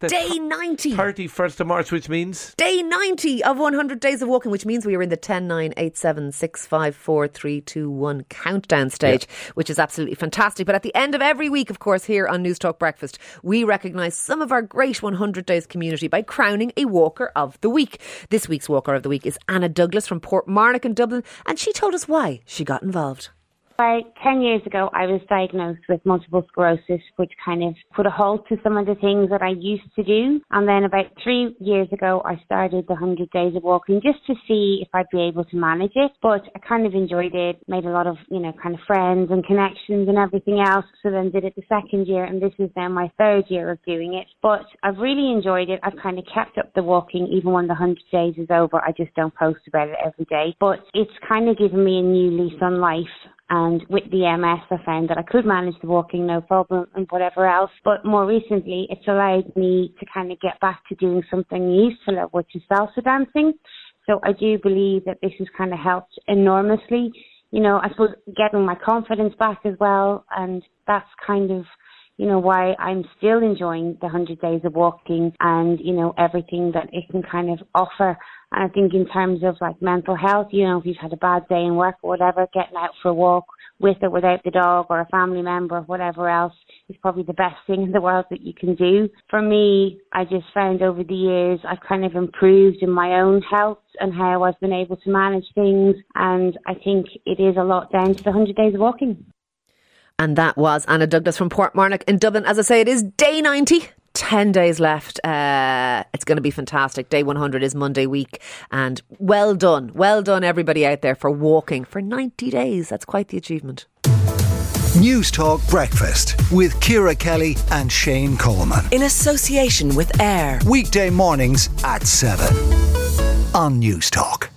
Day 90. 31st of March, which means Day 90 of 100 days of walking, which means we are in the 10, 9, 8, 7, 6, 5, 4, 3, 2, 1 countdown stage, which is absolutely fantastic. But at the end of every week, of course, here on News Talk Breakfast, we recognise some of our great 100 Days community by crowning a Walker of the Week. This week's Walker of the Week is Anna Douglas from Portmarnock in Dublin, and she told us why she got involved. About 10 years ago, I was diagnosed with multiple sclerosis, which kind of put a halt to some of the things that I used to do. And then about three years ago, I started the 100 Days of Walking just to see if I'd be able to manage it. But I kind of enjoyed it, made a lot of, you know, kind of friends and connections and everything else. So then did it the second year, and this is now my third year of doing it. But I've really enjoyed it. I've kind of kept up the walking, even when the 100 days is over. I just don't post about it every day. But it's kind of given me a new lease on life and with the MS, I found that I could manage the walking no problem and whatever else. But more recently, it's allowed me to kind of get back to doing something useful, which is salsa dancing. So I do believe that this has kind of helped enormously. You know, I suppose getting my confidence back as well. And that's kind of you know, why I'm still enjoying the 100 days of walking and, you know, everything that it can kind of offer. And I think in terms of like mental health, you know, if you've had a bad day in work or whatever, getting out for a walk with or without the dog or a family member or whatever else is probably the best thing in the world that you can do. For me, I just found over the years I've kind of improved in my own health and how I've been able to manage things. And I think it is a lot down to the 100 days of walking. And that was Anna Douglas from Portmarnock in Dublin. As I say, it is day 90. 10 days left. Uh, it's going to be fantastic. Day 100 is Monday week. And well done. Well done, everybody out there, for walking for 90 days. That's quite the achievement. News Talk Breakfast with Ciara Kelly and Shane Coleman in association with AIR. Weekday mornings at 7 on News Talk.